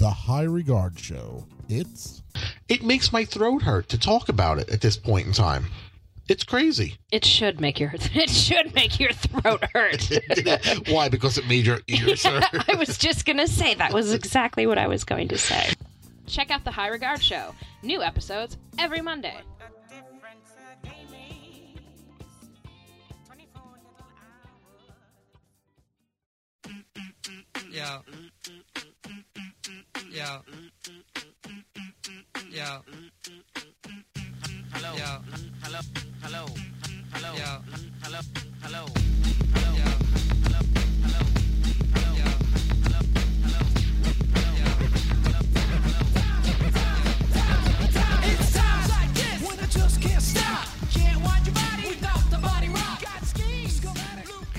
The High Regard Show. It's It makes my throat hurt to talk about it at this point in time. It's crazy. It should make your it should make your throat hurt. Why? Because it made your ears hurt. I was just gonna say that was exactly what I was going to say. Check out the High Regard Show. New episodes every Monday. Yo. Yo. Yo. Hello. Yo. Hello. Hello. Hello. Yo. Hello. Hello. Yo. Hello. Hello.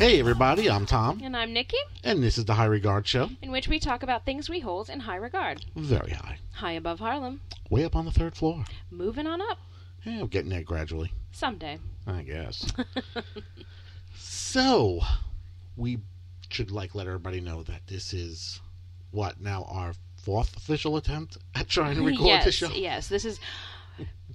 Hey, everybody, I'm Tom, And I'm Nikki, and this is the High Regard Show. in which we talk about things we hold in high regard. Very high. High above Harlem. Way up on the third floor. Moving on up. Yeah, I'm getting there gradually, Someday. I guess. so, we should like let everybody know that this is what now our fourth official attempt at trying to record yes, the show. yes. This is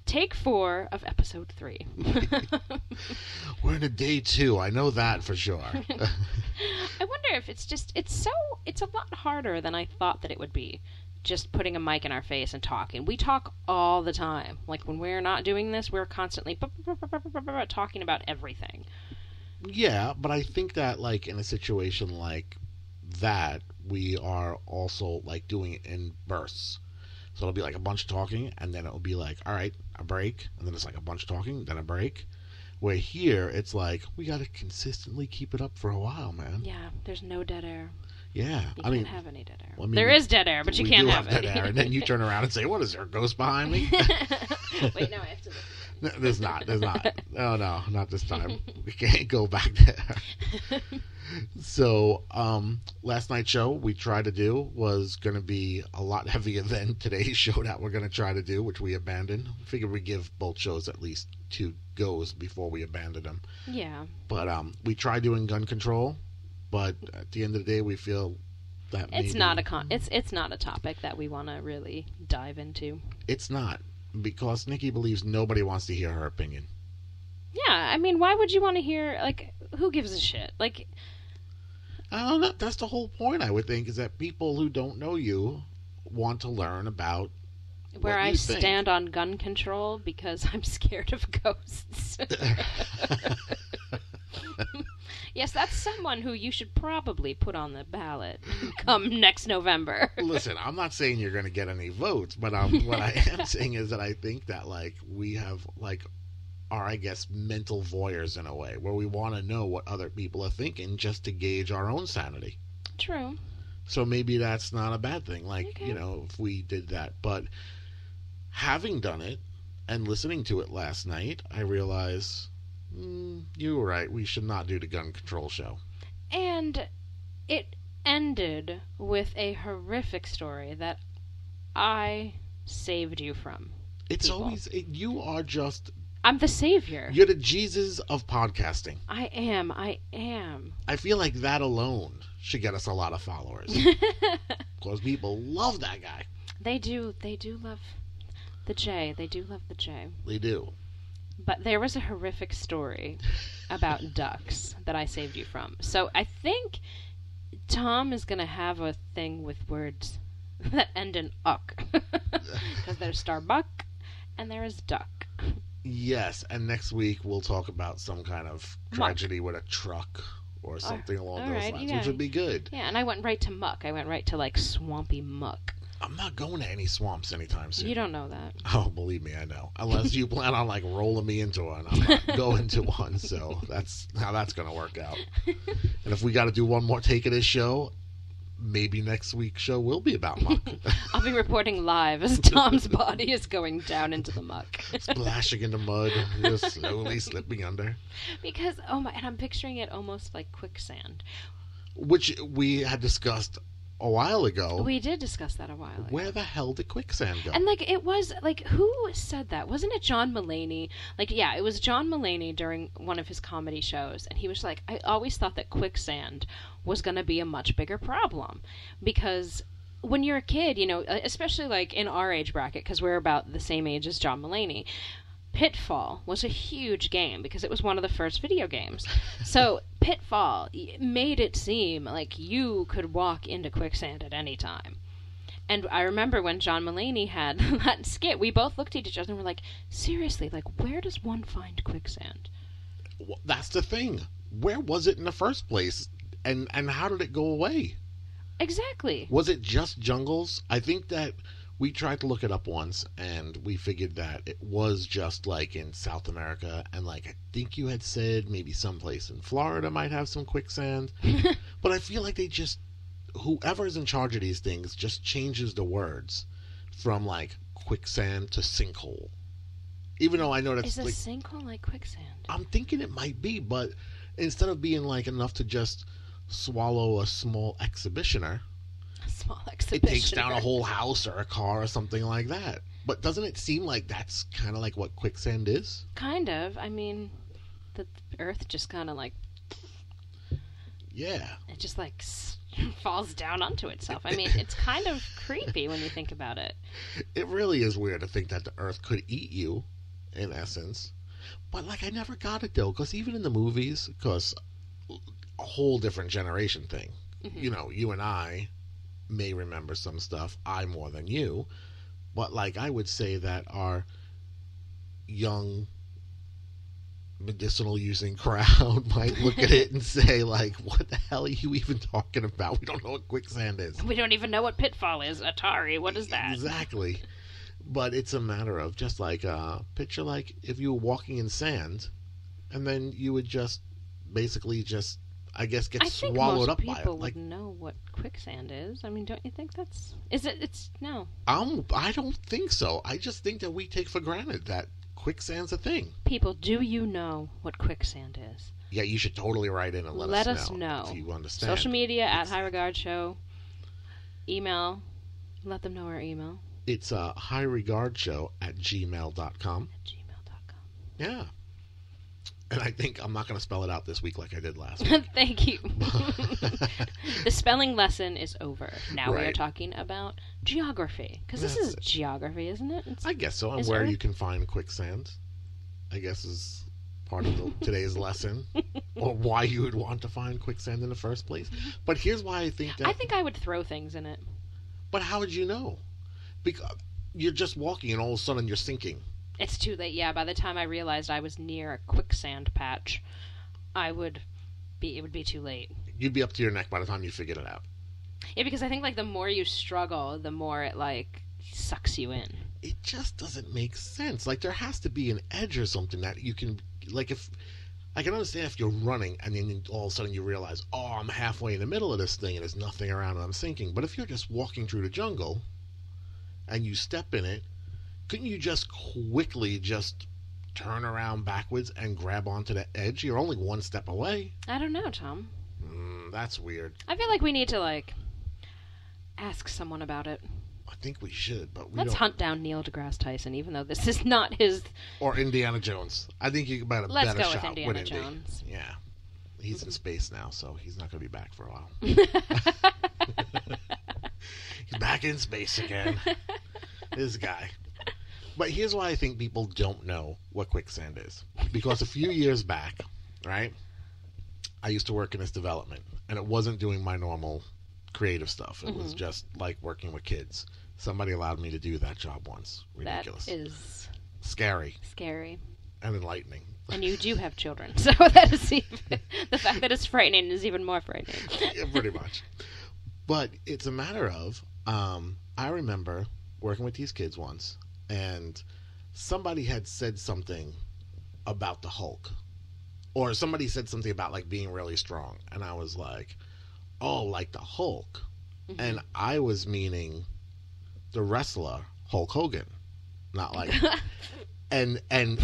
take four of episode three. We're in a day two. I know that for sure. I wonder if it's just it's so it's a lot harder than I thought that it would be. Just putting a mic in our face and talking. We talk all the time. Like when we're not doing this, we're constantly talking about everything. Yeah, but I think that like in a situation like that, we are also like doing it in bursts. So it'll be like a bunch of talking, and then it'll be like, all right, a break, and then it's like a bunch of talking, then a break. Where here, it's like we got to consistently keep it up for a while, man. Yeah, there's no dead air. Yeah, You I can't mean, have any dead air. well, I mean, there is dead air, but you can't do have, have it. dead air, and then you turn around and say, "What is there? A ghost behind me?" Wait, no, I have to. No, there's not. There's not. Oh no, not this time. We can't go back there. so, um, last night's show we tried to do was going to be a lot heavier than today's show that we're going to try to do, which we abandoned. I figured we give both shows at least two goes before we abandoned them. Yeah, But um, we tried doing gun control, but at the end of the day, we feel that it's maybe- not a con- it's it's not a topic that we want to really dive into. It's not because Nikki believes nobody wants to hear her opinion. Yeah, I mean, why would you want to hear like who gives a shit? Like I don't know. That's the whole point, I would think, is that people who don't know you want to learn about. where What I think. stand on gun control because I'm scared of ghosts. yes, that's someone who you should probably put on the ballot come next November. Listen, I'm not saying you're going to get any votes, but um, what I am saying is that I think that like we have like are I guess mental voyeurs in a way where we want to know what other people are thinking just to gauge our own sanity. True. So maybe that's not a bad thing. Like, Okay. you know, if we did that. But having done it and listening to it last night, I realize mm, you were right. We should not do the gun control show. And it ended with a horrific story that I saved you from. It's People. always, it, you are just, I'm the savior. you're the Jesus of podcasting. I am. I am. I feel like that alone should get us a lot of followers. Because people love that guy. They do. They do love the J. They do love the J. They do. But there was a horrific story about ducks that I saved you from. So I think Tom is going to have a thing with words that end in uck. Because there's Starbuck and there is duck. Yes, and next week we'll talk about some kind of Muck. tragedy with a truck or oh, something along those right, lines, yeah. which would be good. Yeah, and I went right to muck. I went right to like swampy muck. I'm not going to any swamps anytime soon. You don't know that. Oh, believe me, I know. Unless you plan on like rolling me into one, I'm not going to one. So that's how that's going to work out. And if we got to do one more take of this show, maybe next week's show will be about muck, I'll be reporting live as Tom's body is going down into the muck. splashing into mud, just slowly slipping under. because oh my, and I'm picturing it almost like quicksand. Which we had discussed a while ago. We did discuss that a while ago. Where the hell did quicksand go? And like it was like who said that? Wasn't it John Mulaney? Like yeah, it was John Mulaney during one of his comedy shows and he was like I always thought that quicksand was going to be a much bigger problem because when you're a kid, you know, especially like in our age bracket, because we're about the same age as John Mulaney, Pitfall was a huge game because it was one of the first video games. So Pitfall made it seem like you could walk into quicksand at any time. And I remember when John Mulaney had that skit, we both looked at each other and were like, seriously, like, where does one find quicksand? Well, that's the thing. Where was it in the first place? And and how did it go away? Exactly. Was it just jungles? I think that we tried to look it up once and we figured that it was just like in South America and like I think you had said maybe someplace in Florida might have some quicksand. but I feel like they just whoever's in charge of these things just changes the words from like quicksand to sinkhole. Even though I know that's Is a like sinkhole like quicksand? I'm thinking it might be, but instead of being like enough to just swallow a small exhibitioner, Small it takes down a whole house or a car or something like that. But doesn't it seem like that's kind of like what quicksand is? Kind of. I mean, the earth just kind of like Yeah. it just like falls down onto itself. I mean, it's kind of creepy when you think about it. It really is weird to think that the earth could eat you, in essence. But like, I never got it though, because even in the movies, because a whole different generation thing. Mm-hmm. You know, you and I may remember some stuff, I more than you. But like, I would say that our young medicinal using crowd might look at it and say like what the hell are you even talking about we don't know what quicksand is We don't even know what pitfall is. Atari, what is that? Exactly. But it's a matter of just like uh picture like if you were walking in sand and then you would just basically just I guess get I swallowed up by it. people Like would know what quicksand is. I mean, don't you think that's is it? It's no. I'm I don't think so. I just think that we take for granted that quicksand's a thing. People, do you know what quicksand is? Yeah, you should totally write in and let, us know. Let us, know. if you understand. Social media at High Regard Show. Email. Let them know our email. It's a uh Show at gmail.com. Gmail.com. Yeah. And I think I'm not gonna spell it out this week like I did last week. Thank you. the spelling lesson is over. Now we are talking about geography. Because this is it. geography, isn't it? It's, I guess so. And where Earth- you can find quicksand, I guess, is part of the, today's lesson, or why you would want to find quicksand in the first place. But here's why I think that. I think I would throw things in it. but how would you know? Because you're just walking, and all of a sudden you're sinking. It's too late. Yeah, by the time I realized I was near a quicksand patch, I would be. It would be too late. You'd be up to your neck by the time you figured it out. Yeah, because I think like the more you struggle, the more it like sucks you in. It just doesn't make sense. Like there has to be an edge or something that you can, like if. I can understand if you're running and then all of a sudden you realize, oh, I'm halfway in the middle of this thing and there's nothing around and I'm sinking. But if you're just walking through the jungle and you step in it, couldn't you just quickly just turn around backwards and grab onto the edge? You're only one step away. I don't know, Tom. Mm, that's weird. I feel like we need to like ask someone about it. I think we should, but we Let's don't. hunt down Neil deGrasse Tyson, even though this is not his. Or Indiana Jones. I think you better Let's better go with Indiana with Indy. Jones. Yeah, he's in space now, so he's not going to be back for a while. he's back in space again. this guy. But here's why I think people don't know what quicksand is. Because a few years back, right, I used to work in this development, and it wasn't doing my normal creative stuff. It Mm-hmm. was just like working with kids. Somebody allowed me to do that job once. Ridiculous. is Scary scary. and enlightening. And you do have children, so that is even, the fact that it's frightening is even more frightening. yeah, pretty much. But it's a matter of um, I remember working with these kids once, and somebody had said something about the Hulk, or somebody said something about like being really strong, and I was like, "Oh, like the Hulk," mm-hmm. and I was meaning the wrestler Hulk Hogan, not like. And and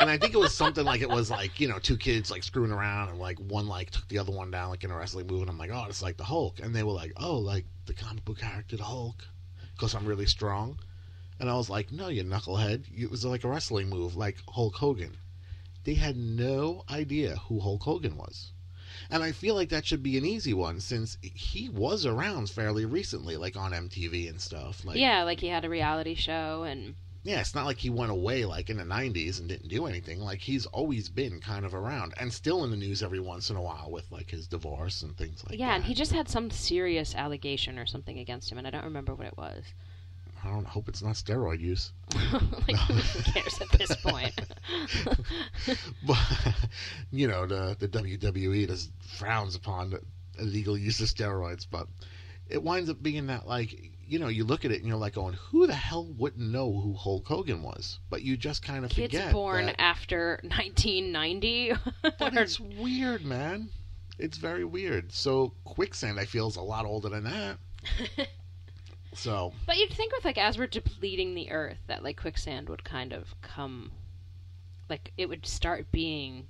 and I think it was something like it was like you know two kids like screwing around and like one like took the other one down like in a wrestling move and I'm like oh it's like the Hulk. And they were like oh like the comic book character the Hulk? Because I'm really strong and I was like no you knucklehead it was like a wrestling move like Hulk Hogan they had no idea who Hulk Hogan was And I feel like that should be an easy one since he was around fairly recently, like on MTV and stuff. Like, yeah, like he had a reality show and yeah, it's not like he went away like in the 90s and didn't do anything. Like he's always been kind of around and still in the news every once in a while with like his divorce and things like yeah, that. Yeah, and he just had some serious allegation or something against him, and I don't remember what it was. I don't hope it's not steroid use. like who cares at this point? But you know, the the WWE just frowns upon the illegal use of steroids, but it winds up being that like you know, you look at it and you're like going, who the hell wouldn't know who Hulk Hogan was? But you just kind of Kids forget born that- after 1990. But it's weird, man. It's very weird. So quicksand, I feel, is a lot older than that. So But you'd think with like as we're depleting the earth that like quicksand would kind of come like it would start being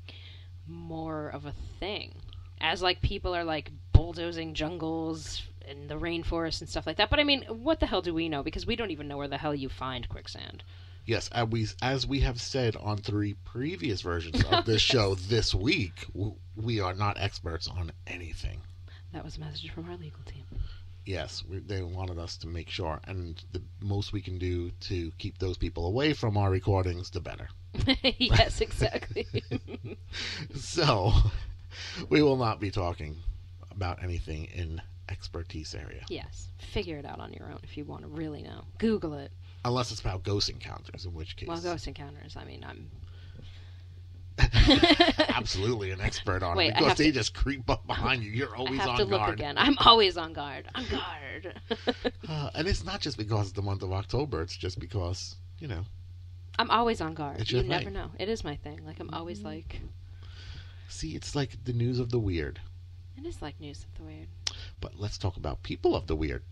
more of a thing. As like people are like bulldozing jungles and the rainforest and stuff like that. But I mean, what the hell do we know? Because we don't even know where the hell you find quicksand. yes, as we as we have said on three previous versions of this show this week, we are not experts on anything. That was a message from our legal team. Yes, we, they wanted us to make sure, and the most we can do to keep those people away from our recordings, the better. yes, exactly. So, we will not be talking about anything in expertise area. yes. Figure it out on your own if you want to really know. Google it. Unless it's about ghost encounters, in which case, Well, ghost encounters. I mean, I'm. absolutely an expert on Wait, it because they to- just creep up behind you. You're always I have on to look guard. again. I'm always on guard. On guard. Uh, and it's not just because it's the month of October, it's just because, you know, I'm always on guard. You your never know. It is my thing. Like I'm always like. see, it's like the news of the weird. It is like news of the weird. But let's talk about people of the weird.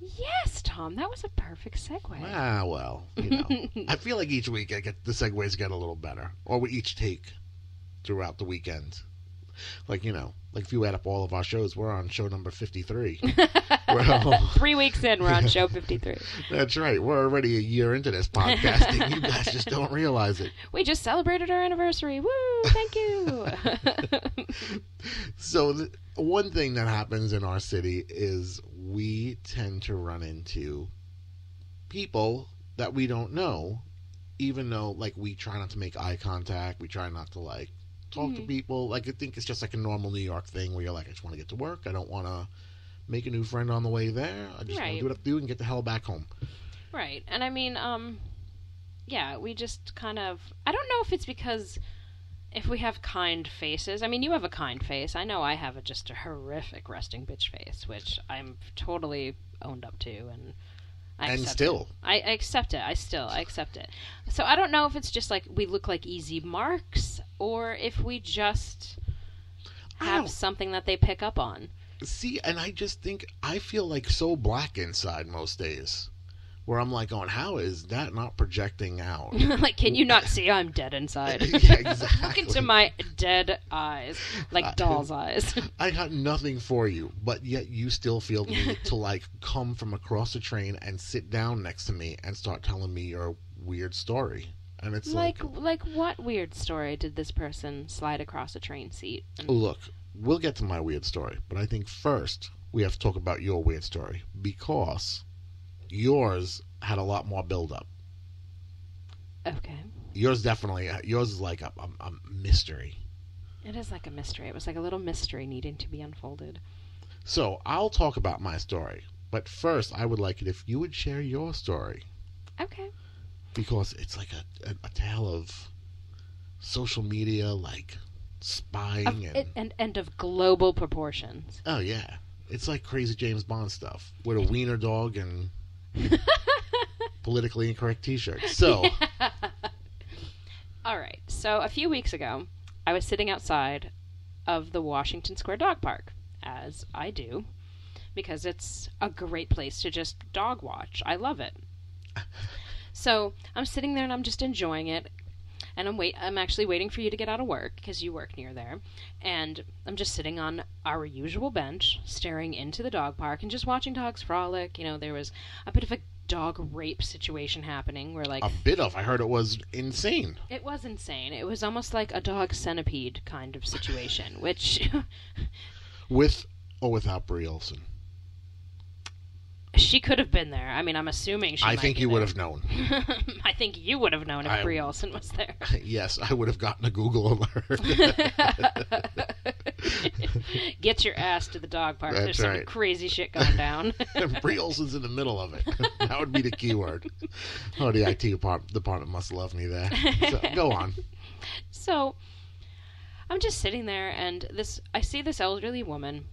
Yes, Tom. That was a perfect segue. Ah, well, you know. I feel like each week I get the segues get a little better, or we each take throughout the weekend. Like you know, like if you add up all of our shows, we're on show number fifty-three. well, Three weeks in, we're on show 53. that's right. We're already a year into this podcasting. you guys just don't realize it. We just celebrated our anniversary. Woo! Thank you. So the, one thing that happens in our city is we tend to run into people that we don't know, even though like we try not to make eye contact. We try not to like talk to Mhm. people. Like I think it's just like a normal New York thing where you're like, I just want to get to work. I don't want to make a new friend on the way there. I just want to do what I have to do and get the hell back home. Right. And I mean, um yeah, we just kind of I don't know if it's because if we have kind faces. I mean, you have a kind face. I know I have a, just a horrific resting bitch face, which I'm totally owned up to and I And still. it. I, I accept it. I still I accept it. So I don't know if it's just like we look like easy marks or if we just have something that they pick up on. See, and I just think I feel like so black inside most days, where I'm like, going, how is that not projecting out? like, can you not see I'm dead inside? Yeah, exactly. Look into my dead eyes, like Uh, doll's eyes. I got nothing for you, but yet you still feel the need to like come from across the train and sit down next to me and start telling me your weird story. And it's like, like, like what weird story did this person slide across a train seat? And- look, we'll get to my weird story, but I think first we have to talk about your weird story because yours had a lot more build up. okay, Yours definitely, yours is like a, a, a mystery. it is like a mystery. It was like a little mystery needing to be unfolded. So I'll talk about my story, but first I would like it if you would share your story. Okay. because it's like a, a, a tale of social media, like spying Of, and it, and and of global proportions. oh yeah, it's like crazy James Bond stuff with a mm-hmm. wiener dog and politically incorrect T-shirts. So All right. So a few weeks ago, I was sitting outside of the Washington Square Dog Park, as I do, because it's a great place to just dog watch. I love it. So I'm sitting there and I'm just enjoying it. And I'm wait. I'm actually waiting for you to get out of work because you work near there, and I'm just sitting on our usual bench, staring into the dog park and just watching dogs frolic. You know, there was a bit of a dog rape situation happening where like A bit of. I heard it was insane. it was insane. It was almost like a dog centipede kind of situation, which With or without Bree Olson. She could have been there. I mean, I'm assuming she I think you would have known. I think you would have known if I- Bree Olson was there. yes, I would have gotten a Google alert. Get your ass to the dog park. That's There's some crazy shit going down. Bree Olson's in the middle of it. that would be the keyword. Oh, the IT department must love me there. So, go on. So I'm just sitting there and this I see this elderly woman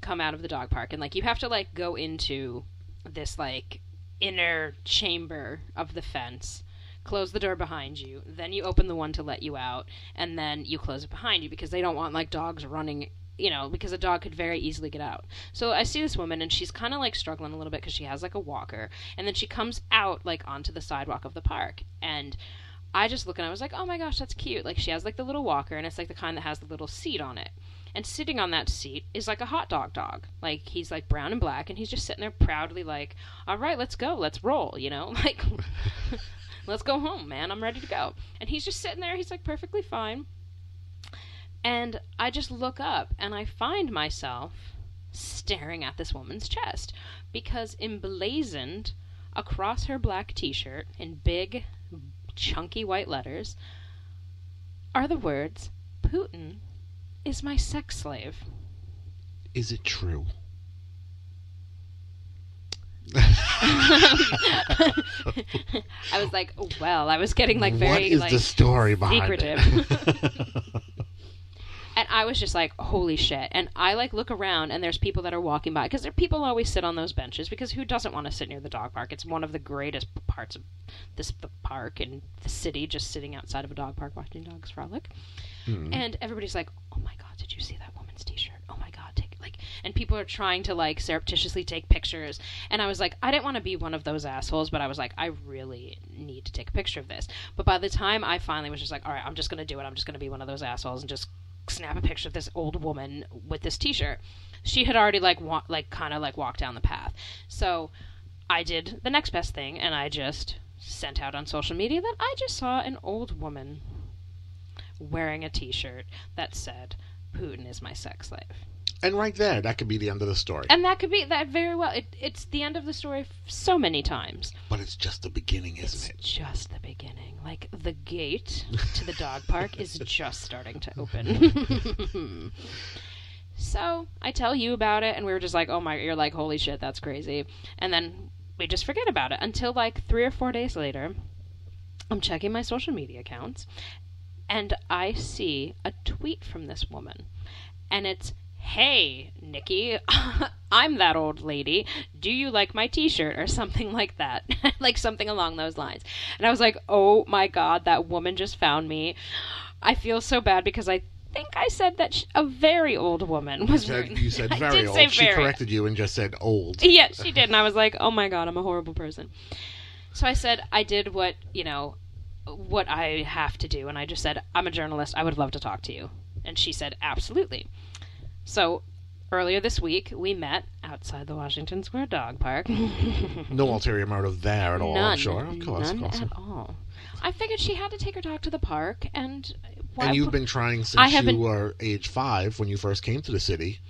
come out of the dog park and like you have to like go into this like inner chamber of the fence close the door behind you then you open the one to let you out and then you close it behind you because they don't want like dogs running you know because a dog could very easily get out so i see this woman and she's kind of like struggling a little bit because she has like a walker and then she comes out like onto the sidewalk of the park and I just look and I was like, oh my gosh, that's cute. Like she has like the little walker, and it's like the kind that has the little seat on it. And sitting on that seat is like a hot dog dog. Like he's like brown and black, and he's just sitting there proudly, like, all right, let's go, let's roll, you know, like, let's go home, man. I'm ready to go. And he's just sitting there. He's like perfectly fine. And I just look up and I find myself staring at this woman's chest because emblazoned across her black t-shirt in big chunky white letters are the words Putin is my sex slave. Is it true? I was like, well, I was getting like very is like the story behind secretive. it? and I was just like, holy shit. And I like look around and there's people that are walking by because there people always sit on those benches because who doesn't want to sit near the dog park? It's one of the greatest parts of this the park and the city just sitting outside of a dog park watching dogs frolic. Hmm. And everybody's like, "Oh my god, did you see that woman's t-shirt? Oh my god, take it." Like and people are trying to like surreptitiously take pictures. And I was like, I didn't want to be one of those assholes, but I was like, I really need to take a picture of this. But by the time I finally was just like, "All right, I'm just going to do it. I'm just going to be one of those assholes and just snap a picture of this old woman with this t-shirt." She had already like wa- like kind of like walked down the path. So I did the next best thing and I just sent out on social media that I just saw an old woman wearing a t-shirt that said Putin is my sex slave. And right there, that could be the end of the story. And that could be that very well. It, it's the end of the story so many times. but it's just the beginning, isn't it? just the beginning. Like the gate to the dog park is just starting to open. so I tell you about it, and we were just like, "Oh my!" You're like, "Holy shit, that's crazy!" And then we just forget about it until like three or four days later. I'm checking my social media accounts, and I see a tweet from this woman, and it's. Hey, Nikki, I'm that old lady. Do you like my t shirt? Or something like that. like something along those lines. And I was like, oh my god, that woman just found me. I feel so bad because I think I said that sh- a very old woman was You said, you said very old. say She corrected you and just said old. Yeah, she did. And I was like, oh my god, I'm a horrible person. So I said, I did what, you know, what I have to do. And I just said, I'm a journalist. I would love to talk to you. And she said, absolutely. So earlier this week, we met outside the Washington Square Dog Park. No ulterior motive there at all. None. I'm sure. Of course, of course. at all. I figured she had to take her dog to the park, and And you've been trying since you were age five when you first came to the city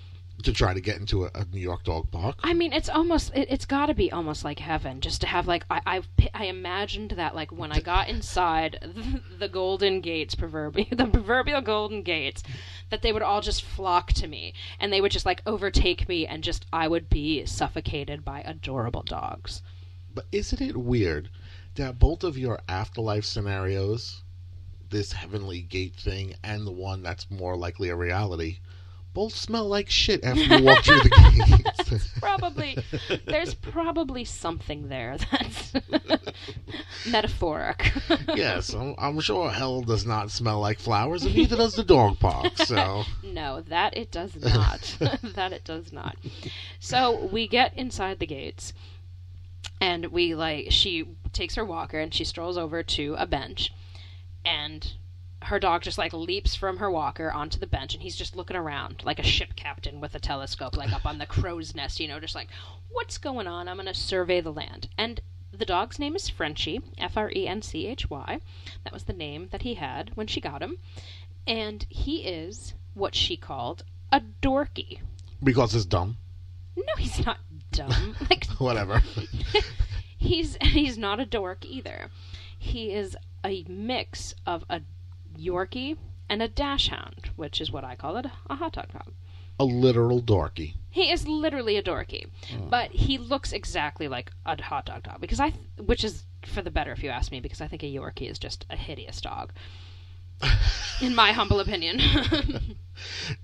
to try to get into a, a New York dog park. I mean, it's almost it, it's got to be almost like heaven just to have like I I I imagined that like when I got inside the, the golden gates proverbial the proverbial golden gates that they would all just flock to me and they would just like overtake me and just I would be suffocated by adorable dogs. But isn't it weird that both of your afterlife scenarios, this heavenly gate thing and the one that's more likely a reality, both smell like shit after you walk through the gates? Probably there's probably something there that's metaphoric. yes, I'm, I'm sure hell does not smell like flowers, and neither does the dog park. So No, that it does not. that it does not. So we get inside the gates, and we like she takes her walker and she strolls over to a bench, and her dog just like leaps from her walker onto the bench, and he's just looking around like a ship captain with a telescope, like up on the crow's nest, you know, just like what's going on? I'm gonna survey the land and. The the dog's name is Frenchy, F R E N C H Y. That was the name that he had when she got him. And he is what she called a Dorkie. Because he's dumb. No, he's not dumb. like Whatever. he's he's not a dork either. He is a mix of a Yorkie and a Dachshund, which is what I call it, a hot dog dog. a literal Dorkie. He is literally a Dorkie, hmm. but he looks exactly like a hot dog dog because I, th- which is for the better if you ask me, because I think a Yorkie is just a hideous dog, in my humble opinion.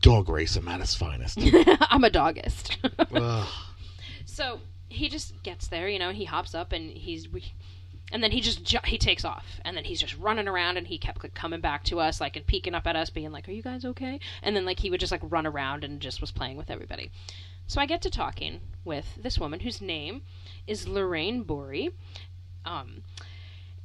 Dog racer at its finest. I'm a doggist. Ugh. so he just gets there, you know, and he hops up and he's. We, and then he just ju- he takes off, and then he's just running around, and he kept like, coming back to us, like and peeking up at us, being like, "Are you guys okay?" And then like he would just like run around and just was playing with everybody. So I get to talking with this woman whose name is Lorraine Bourie, um,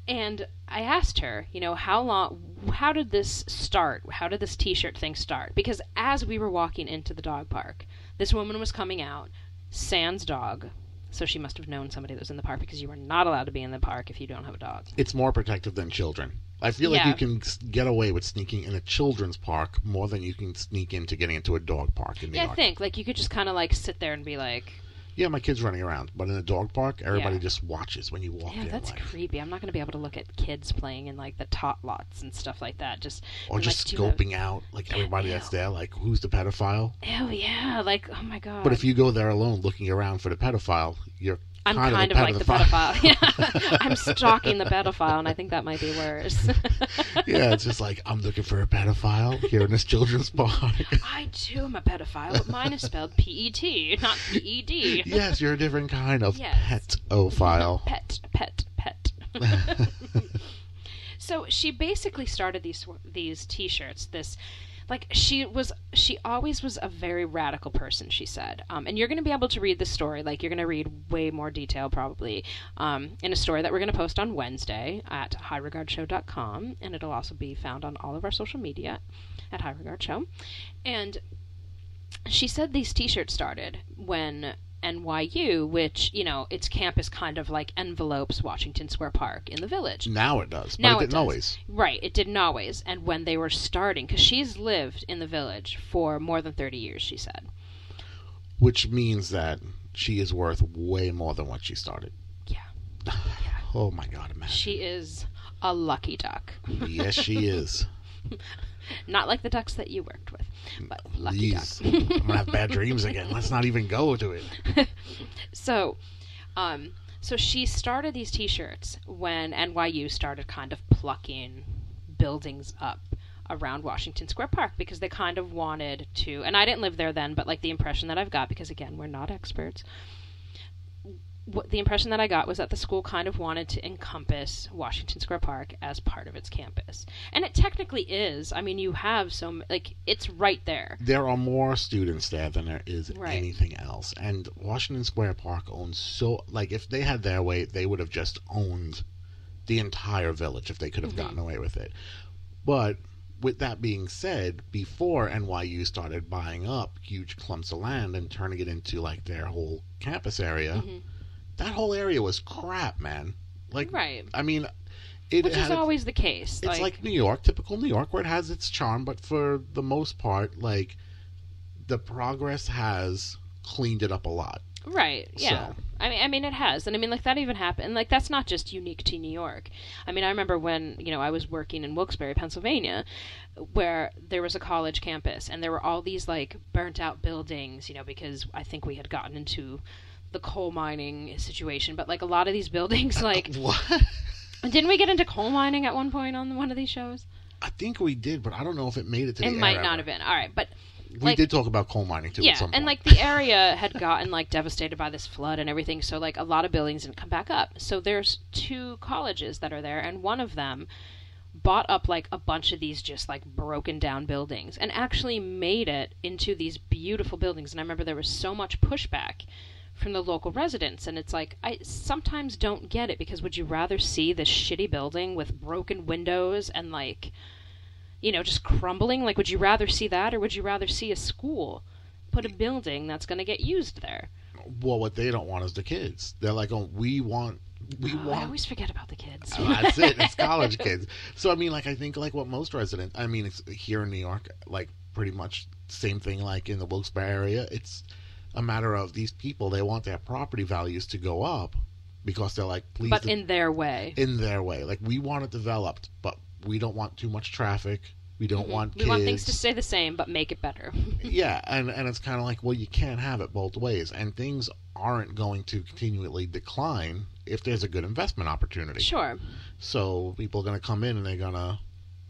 and I asked her, you know, how long, how did this start? How did this T-shirt thing start? Because as we were walking into the dog park, this woman was coming out, Sans dog. So she must have known somebody that was in the park because you are not allowed to be in the park if you don't have a dog. It's more protective than children. I feel like Yeah. you can get away with sneaking in a children's park more than you can sneak into getting into a dog park in New Yeah, I think like you could just kind of like sit there and be like, Yeah, my kid's running around, but in a dog park, everybody Yeah. just watches when you walk in. "Yeah, in. that's like, creepy. I'm not going to be able to look at kids playing in like the tot lots and stuff like that." Just or just do have- scoping out like everybody that's there, like who's the pedophile. Ew, yeah, like oh my god. But if you go there alone looking around for the pedophile, you're I'm kind, kind, of, of, like the pedophile. Yeah, I'm stalking the pedophile, and I think that might be worse. yeah, it's just like I'm looking for a pedophile here in this children's park. I too am a pedophile, but mine is spelled P-E-T, not P-E-D. yes, you're a different kind of Yes. pet-ophile. Pet, pet, pet. so she basically started these these T-shirts. This, like, she was she always was a very radical person. She said, um, and you're going to be able to read the story. Like, you're going to read way more detail probably um, in a story that we're going to post on Wednesday at highregardshow.com, and it'll also be found on all of our social media at High Regard Show. And she said these t-shirts started when NYU, which, you know, its campus kind of like envelopes Washington Square Park in the village. Now it does, but Now it didn't always. Right, it didn't always. And when they were starting, because she's lived in the village for more than 30 years, she said. Which means that she is worth way more than what she started. Yeah. Oh my god, imagine. She is a lucky duck. yes, she is. Not like the ducks that you worked with, but lucky duck. I'm gonna have bad dreams again. Let's not even go to it. So, um, so she started these T-shirts when NYU started kind of plucking buildings up around Washington Square Park because they kind of wanted to. And I didn't live there then, but like the impression that I've got, because again, we're not experts. What the impression that I got was that the school kind of wanted to encompass Washington Square Park as part of its campus, and it technically is. I mean, you have so like it's right there. There are more students there than there is Right. anything else. And Washington Square Park owns so like if they had their way, they would have just owned the entire village if they could have Mhm. gotten away with it. But with that being said, before NYU started buying up huge clumps of land and turning it into like their whole campus area, Mhm. That whole area was crap, man. Like Right, I mean, it which is always the case. it's like, New York, typical New York, where it has its charm, but for the most part, like the progress has cleaned it up a lot. Right. Yeah. So- I mean, I mean, it has, and I mean, like that even happened. Like that's not just unique to New York. I mean, I remember when you know I was working in Wilkes-Barre, Pennsylvania, where there was a college campus, and there were all these like burnt-out buildings. You know, because I think we had gotten into the coal mining situation, but like a lot of these buildings, like What? didn't we get into coal mining at one point on one of these shows? I think we did, but I don't know if it made it to It might not ever. have been. All right, but We like- did talk about coal mining too. yeah and point. like the area had gotten like devastated by this flood and everything so like a lot of buildings didn't come back up so there's two colleges that are there and one of them bought up like a bunch of these just like broken down buildings and actually made it into these beautiful buildings and i remember there was so much pushback from the local residents and it's like i sometimes don't get it because would you rather see this shitty building with broken windows and like you know, just crumbling? Like, would you rather see that, or would you rather see a school put a building that's going to get used there? well, what they don't want is the kids. They're like, oh, we want we Oh, I always forget about the kids. Oh, that's it. It's college kids. So I mean, like I think like what most residents. I mean, it's here in New York, like pretty much same thing. Like in the Wilkes-Barre area, it's a matter of these people. They want their property values to go up because they're like, please, but de- in their way. in their way. Like we want it developed, but we don't want too much traffic. We don't want Mm-hmm. we kids. want things to stay the same, but make it better. yeah, and and it's kind of like, well, you can't have it both ways, and things aren't going to continually decline if there's a good investment opportunity. sure. So people are going to come in and they're going to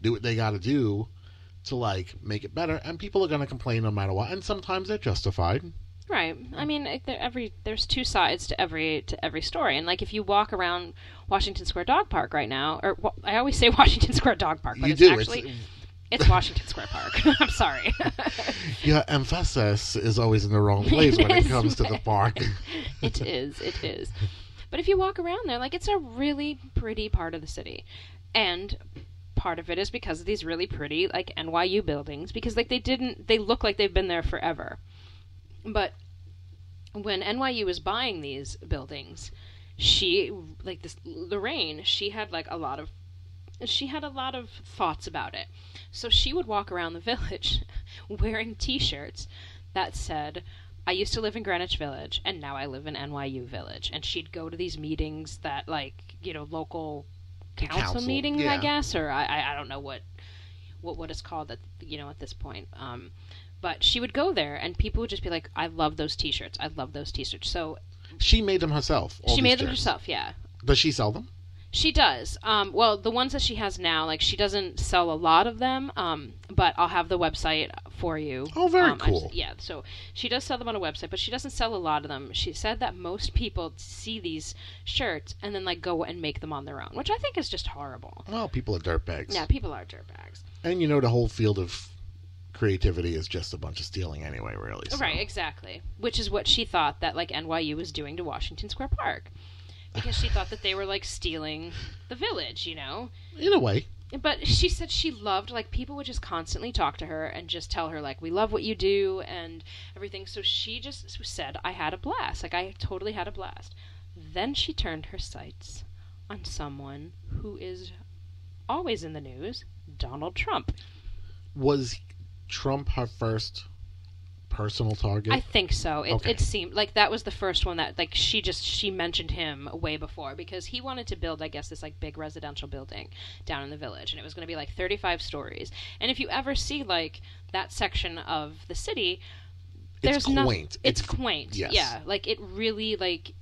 do what they got to do to like make it better, and people are going to complain no matter what, and sometimes they're justified. Right. I mean, there, every there's two sides to every to every story, and like if you walk around Washington Square Dog Park right now, or wa- I always say Washington Square Dog Park, but you it's do. actually it's, Washington Square Park. I'm sorry. it's your emphasis is always in the wrong place when it comes to the park. it is. It is. But if you walk around there, like it's a really pretty part of the city, and part of it is because of these really pretty like NYU buildings because like they didn't they look like they've been there forever. But when NYU was buying these buildings, she like this Lorraine, she had like a lot of she had a lot of thoughts about it. So she would walk around the village wearing t-shirts that said I used to live in Greenwich Village and now I live in NYU Village. And she'd go to these meetings that like, you know, local council, Council, meetings, I guess, or I, I I don't know what what what it's called at you know at this point. Um, but she would go there and people would just be like, I love those t-shirts. I love those t-shirts. So She made them herself. she made them herself, yeah. Does she sell them? She does. Um, well, the ones that she has now, like she doesn't sell a lot of them, um, but I'll have the website for you. Oh, very Um, cool. just- yeah, so she does sell them on a website, but she doesn't sell a lot of them. She said that most people see these shirts and then like go and make them on their own, which I think is just horrible. Well, people are dirtbags. Yeah, people are dirtbags. And you know the whole field of creativity is just a bunch of stealing anyway, really. so- Right, exactly. Which is what she thought that like NYU was doing to Washington Square Park. Because she thought that they were like stealing the village, you know? In a way. But she said she loved like people would just constantly talk to her and just tell her like we love what you do and everything. So she just said I had a blast. Like I totally had a blast. Then she turned her sights on someone who is always in the news, Donald Trump. Was Trump her first personal target? I think so. It, Okay. it seemed like that was the first one that like she just she mentioned him way before because he wanted to build I guess this like big residential building down in the village and it was going to be like 35 stories. And if you ever see like that section of the city It's there's no quaint. it's, It's- quaint. yes. Yeah, like it really like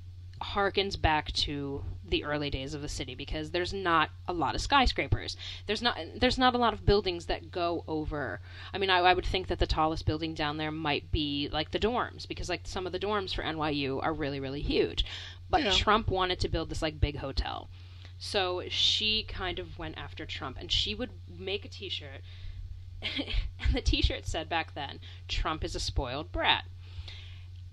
harkens back to the early days of the city because there's not a lot of skyscrapers. There's not there's not a lot of buildings that go over. I mean, I, I would think that the tallest building down there might be like the dorms because like some of the dorms for NYU are really really huge. But Yeah. Trump wanted to build this like big hotel. So she kind of went after Trump and she would make a t-shirt and the t-shirt said back then, Trump is a spoiled brat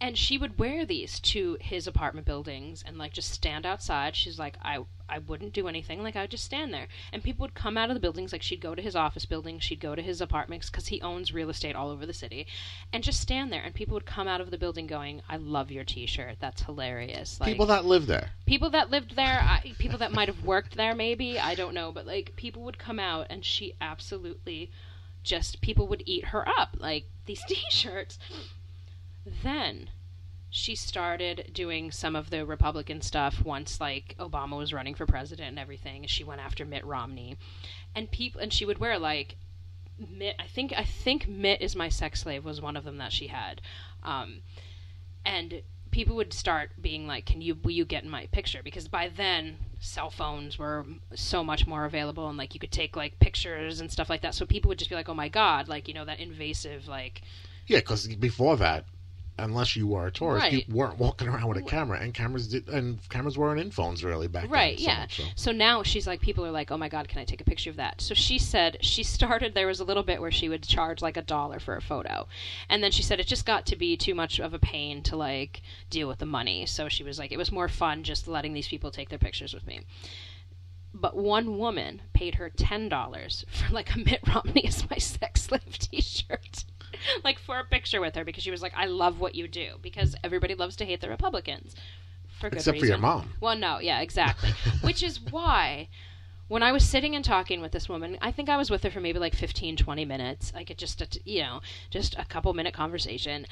and she would wear these to his apartment buildings and like just stand outside. She's like i i wouldn't do anything. Like i would just stand there. And people would come out of the buildings. Like she'd go to his office building she'd go to his apartments because he owns real estate all over the city. And just stand there. And people would come out of the building going i love your t-shirt. That's hilarious. Like People that live there. people that lived there, I, people that might have worked there, maybe. I don't know, but like people would come out and she absolutely just people would eat her up. Like these T-shirts. Then she started doing some of the Republican stuff once like Obama was running for president and everything. She went after Mitt Romney, and people and she would wear like Mitt. I think I think Mitt is my sex slave was one of them that she had. Um, and people would start being like can you will you get in my picture because by then cell phones were so much more available and like you could take like pictures and stuff like that so people would just be like oh my god like you know that invasive like Yeah, because before that, unless you were a tourist, Right. you weren't walking around with a camera, and cameras did, and cameras weren't in phones really back right then. so yeah much so. so now she's like people are like oh my god can i take a picture of that so she said she started there was a little bit where she would charge like a dollar for a photo and then she said it just got to be too much of a pain to like deal with the money so she was like it was more fun just letting these people take their pictures with me but one woman paid her ten dollars for like a Mitt Romney is my sex slave T-shirt, like for a picture with her because she was like, "I love what you do," because everybody loves to hate the Republicans. for good Except for your mom. Well, no, yeah, exactly. Which is why when I was sitting and talking with this woman, I think I was with her for maybe like 15, 20 minutes. Like it just, a you know, just a couple minute conversation.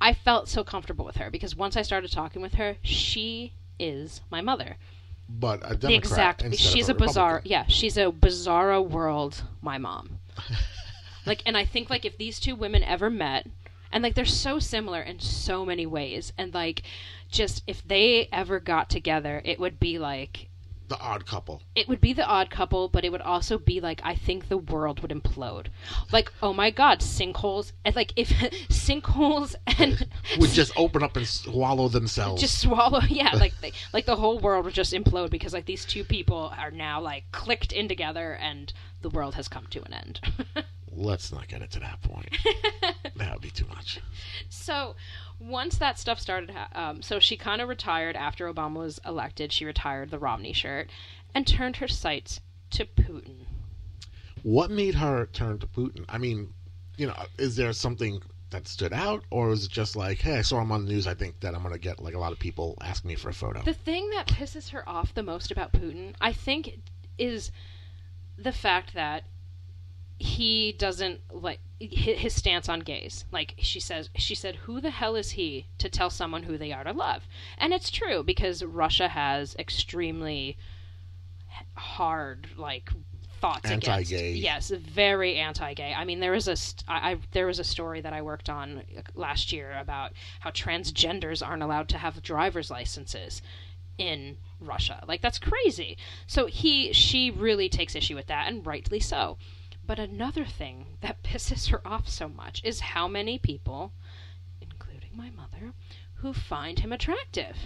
I felt so comfortable with her because once I started talking with her, she is my mother. But a Democrat. the exact. She's a of bizarre. Yeah, she's a bizarro world. My mom. like, and I think like if these two women ever met, and like they're so similar in so many ways, and like just if they ever got together, it would be like The odd couple. it would be the odd couple, but it would also be like I think the world would implode. Like, oh my god, sinkholes and like if sinkholes and Would just open up and swallow themselves. just swallow yeah, like they, like the whole world would just implode because like these two people are now like clicked in together and the world has come to an end. Let's not get it to that point. that would be too much. so once that stuff started um, so she kind of retired after obama was elected she retired the romney shirt and turned her sights to putin What made her turn to Putin? I mean, you know, is there something that stood out, or is it just like, hey, I saw him on the news. I think that I'm going to get like a lot of people ask me for a photo. The thing that pisses her off the most about Putin, I think, is the fact that he doesn't like his stance on gays. Like she says, she said, "Who the hell is he to tell someone who they are to love?" And it's true because Russia has extremely hard like thoughts against Anti-gay. yes very anti-gay i mean there was a st- I, I there was a story that i worked on last year about how transgenders aren't allowed to have driver's licenses in Russia. Like that's crazy. So he she really takes issue with that and rightly so. But another thing that pisses her off so much is how many people, including my mother, who find him attractive.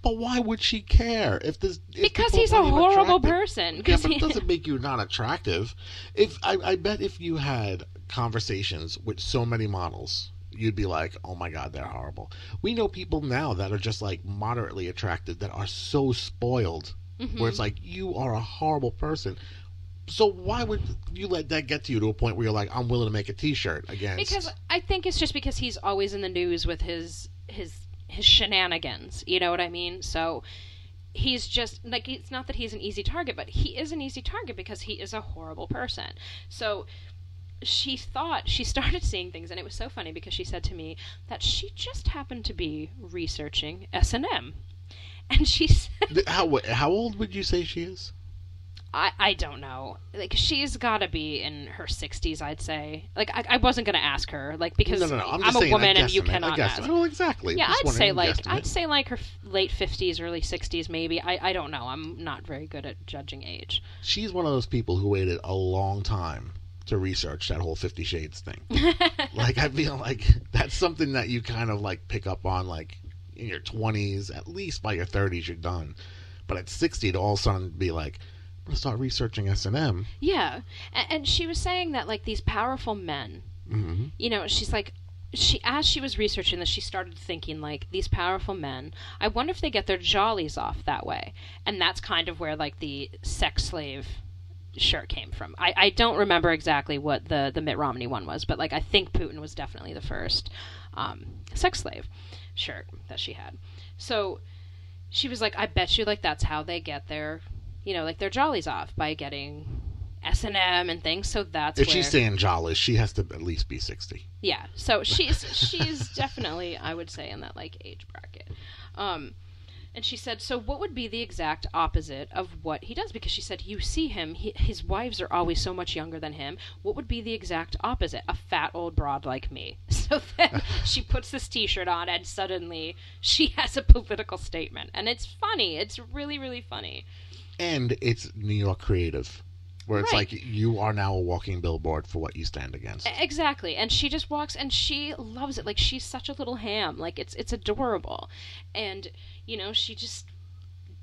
But why would she care if this? If Because he's a horrible person. Yeah, but he- it doesn't make you not attractive. If I, I bet if you had conversations with so many models, you'd be like, "Oh my god, they're horrible." We know people now that are just like moderately attractive that are so spoiled, Mm-hmm. where it's like you are a horrible person. So why would you let that get to you to a point where you're like, "I'm willing to make a T-shirt against"? because I think it's just because he's always in the news with his his his shenanigans. You know what I mean? So he's just like it's not that he's an easy target, but he is an easy target because he is a horrible person. So she thought she started seeing things and it was so funny because she said to me that she just happened to be researching S&M. And she said how how old would you say she is? I, I don't know. Like she's got to be in her 60s, I'd say. Like I, I wasn't going to ask her like because no, no, no. I'm, I'm, a saying, woman and you cannot ask. Oh, exactly. Yeah, I'd say like. I'd say like her late fifties, early sixties, maybe. I I don't know. I'm not very good at judging age. she's one of those people who waited a long time to research that whole Fifty Shades thing. like I feel like that's something that you kind of like pick up on like in your twenties, at least by your thirties you're done. But at sixty to all of a sudden be like, gonna start researching S and M. yeah, and, and she was saying that like these powerful men, Mm-hmm. you know, she's like. She, as she was researching this, she started thinking like these powerful men. I wonder if they get their jollies off that way, and that's kind of where like the sex slave shirt came from. I, I don't remember exactly what the the Mitt Romney one was, but like I think Putin was definitely the first um, sex slave shirt that she had. So she was like, I bet you like that's how they get their, you know, like their jollies off by getting S and M and things. So that's If where, she's saying jollies, she has to at least be sixty. yeah. So she's she's definitely I would say in that like age bracket. Um and she said, "So what would be the exact opposite of what he does?" Because she said, "You see him; he, his wives are always so much younger than him. What would be the exact opposite? A fat old broad like me." So then she puts this T-shirt on, and suddenly she has a political statement, and it's funny. It's really, really funny. And it's New York creative. Where it's Right. like you are now a walking billboard for what you stand against. Exactly. And she just walks and she loves it. Like she's such a little ham. Like it's it's adorable. And you know, she just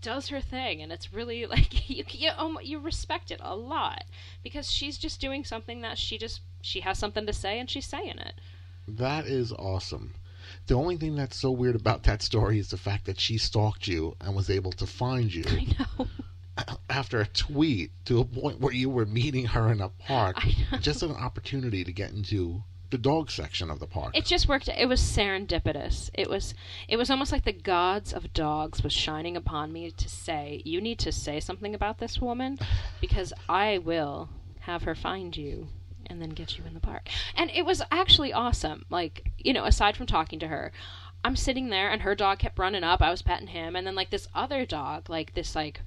does her thing and it's really like you you, um, you respect it a lot because she's just doing something that she just she has something to say and she's saying it. That is awesome. The only thing that's so weird about that story is the fact that she stalked you and was able to find you I know. After a tweet to a point where you were meeting her in a park. Just an opportunity to get into the dog section of the park. It just worked. It was serendipitous. It was. It was almost like the gods of dogs was shining upon me to say, "You need to say something about this woman, because I will have her find you." And then get you in the park. And it was actually awesome. Like, you know, aside from talking to her, I'm sitting there and her dog kept running up. I was petting him. And then, like, this other dog, like, this, like,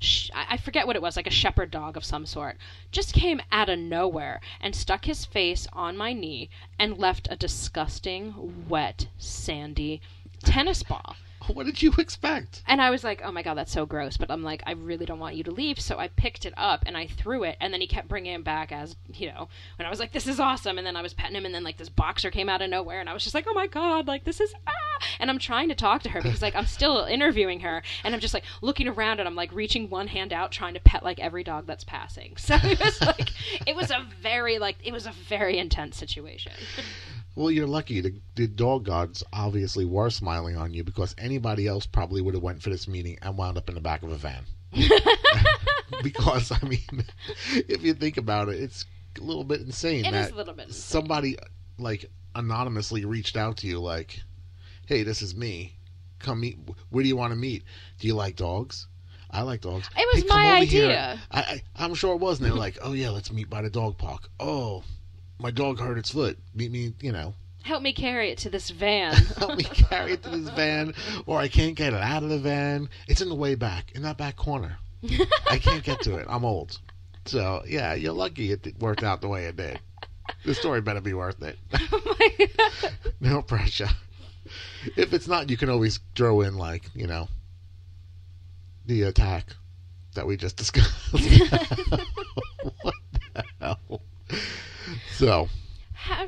sh- I I forget what it was, like a shepherd dog of some sort, just came out of nowhere and stuck his face on my knee and left a disgusting, wet, sandy tennis ball. what did you expect? And I was like, oh my god, that's so gross. But I'm like, I really don't want you to leave. So I picked it up and I threw it. And then he kept bringing it back as, you know, and I was like, this is awesome. And then I was petting him. And then like this boxer came out of nowhere. And I was just like, oh my god, like this is, ah. And I'm trying to talk to her because like I'm still interviewing her. And I'm just like looking around and I'm like reaching one hand out trying to pet like every dog that's passing. So it was like, it was a very, like, it was a very intense situation. Well, you're lucky. The, the dog gods obviously were smiling on you because anybody else probably would have went for this meeting and wound up in the back of a van. because I mean, if you think about it, it's a little bit insane It that is a little bit insane. somebody like anonymously reached out to you like, "Hey, this is me. Come meet. Where do you want to meet? Do you like dogs? I like dogs. It was Hey, my over here." idea. I, I I'm sure it was. And they were like, "Oh yeah, let's meet by the dog park. Oh, my dog hurt its foot. Meet me. You know, Help me carry it to this van. help me carry it to this van, or I can't get it out of the van. It's in the way back, in that back corner. I can't get to it. I'm old. So yeah, you're lucky it worked out the way it did. The story better be worth it. oh my god. No pressure. If it's not, you can always throw in like you know the attack that we just discussed. what the hell? So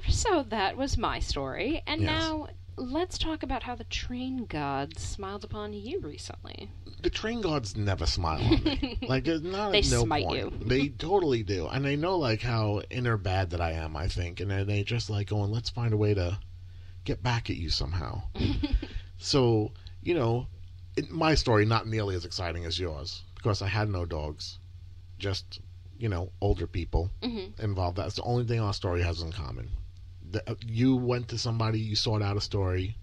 So that was my story. And Yes. now let's talk about how the train gods smiled upon you recently. the train gods never smile on me. Like there's not They at no smite point. you. They totally do, and they know like how inner bad that I am. I think, and then they just like going, let's find a way to get back at you somehow. so you know, it, my story not nearly as exciting as yours because I had no dogs, just you know older people Mhm. involved. That's the only thing our story has in common. The, uh, you went to somebody, you sought out a story.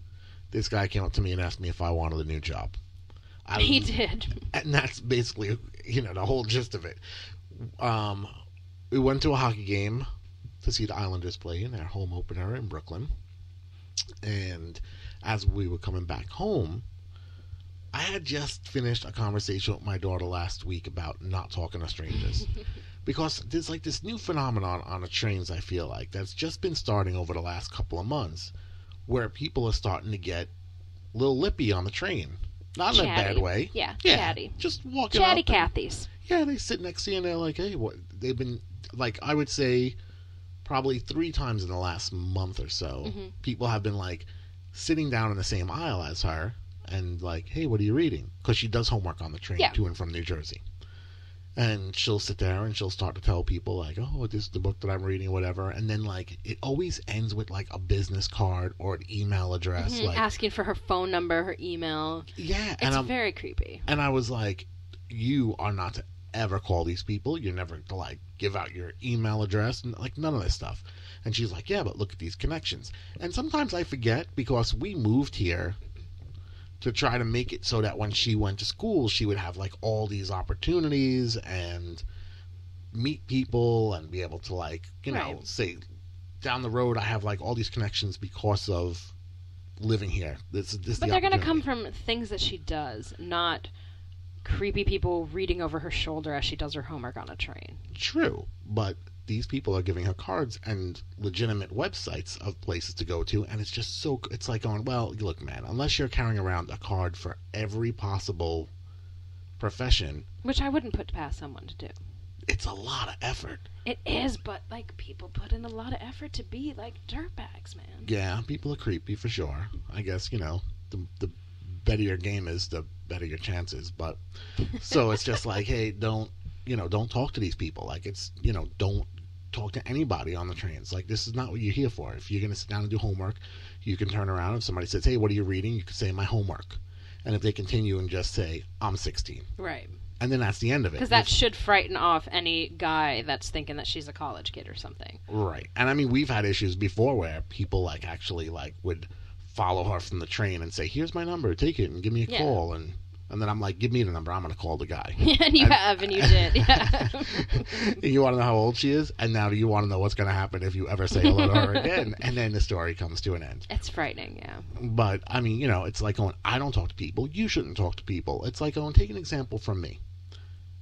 This guy came up to me and asked me if I wanted a new job. I He did. and that's basically you know the whole gist of it. Um, we went to a hockey game to see the Islanders play in their home opener in Brooklyn, and as we were coming back home, I had just finished a conversation with my daughter last week about not talking to strangers. because there's like this new phenomenon on the trains, I feel like, that's just been starting over the last couple of months, where people are starting to get a little lippy on the train. Not in a bad way. Yeah, Yeah, chatty. Just walking Chatty Cathy's. yeah, they sit next to you and they're like, hey, what? They've been, like, I would say probably three times in the last month or so, Mhm. people have been, like, sitting down in the same aisle as her and, like, hey, what are you reading? Because she does homework on the train Yeah. to and from New Jersey. And she'll sit there and she'll start to tell people, like, oh, this is the book that I'm reading, or whatever. And then, like, it always ends with, like, a business card or an email address. Mhm, Like, Asking for her phone number, her email. yeah. It's and very creepy. and I was like, you are not to ever call these people. You're never to like give out your email address and like none of this stuff. And she's like, yeah, but look at these connections. And sometimes I forget because we moved here to try to make it so that when she went to school, she would have like all these opportunities and meet people and be able to like, you know, Right. say down the road I have like all these connections because of living here. This, this But the they're going to come from things that she does, not creepy people reading over her shoulder as she does her homework on a train. True, but these people are giving her cards and legitimate websites of places to go to, and it's just so. It's like going, well, look, man, unless you're carrying around a card for every possible profession, Which I wouldn't put past someone to do. it's a lot of effort. It is, but like people put in a lot of effort to be like dirtbags, man. Yeah, people are creepy for sure. I guess you know the the better your game is, the better your chances. But so it's just like, hey, don't you know, don't talk to these people. Like it's you know, don't talk to anybody on the trains. Like this is not what you're here for. If you're gonna sit down and do homework, you can turn around. If somebody says, hey, what are you reading? You can say my homework. And if they continue and just say, I'm 16, Right. and then that's the end of it. Because that should frighten off any guy that's thinking that she's a college kid or something. Right. And I mean, we've had issues before where people like actually like would follow her from the train and say, "Here's my number, take it and give me a Yeah. call." And and then I'm like, "Give me the number. I'm going to call the guy." and you And- have, and you did. Yeah. you want to know how old she is, and now you want to know what's going to happen if you ever say hello to her again, and then the story comes to an end. it's frightening, yeah. But I mean, you know, it's like going, "I don't talk to people. You shouldn't talk to people." It's like going, take an example from me.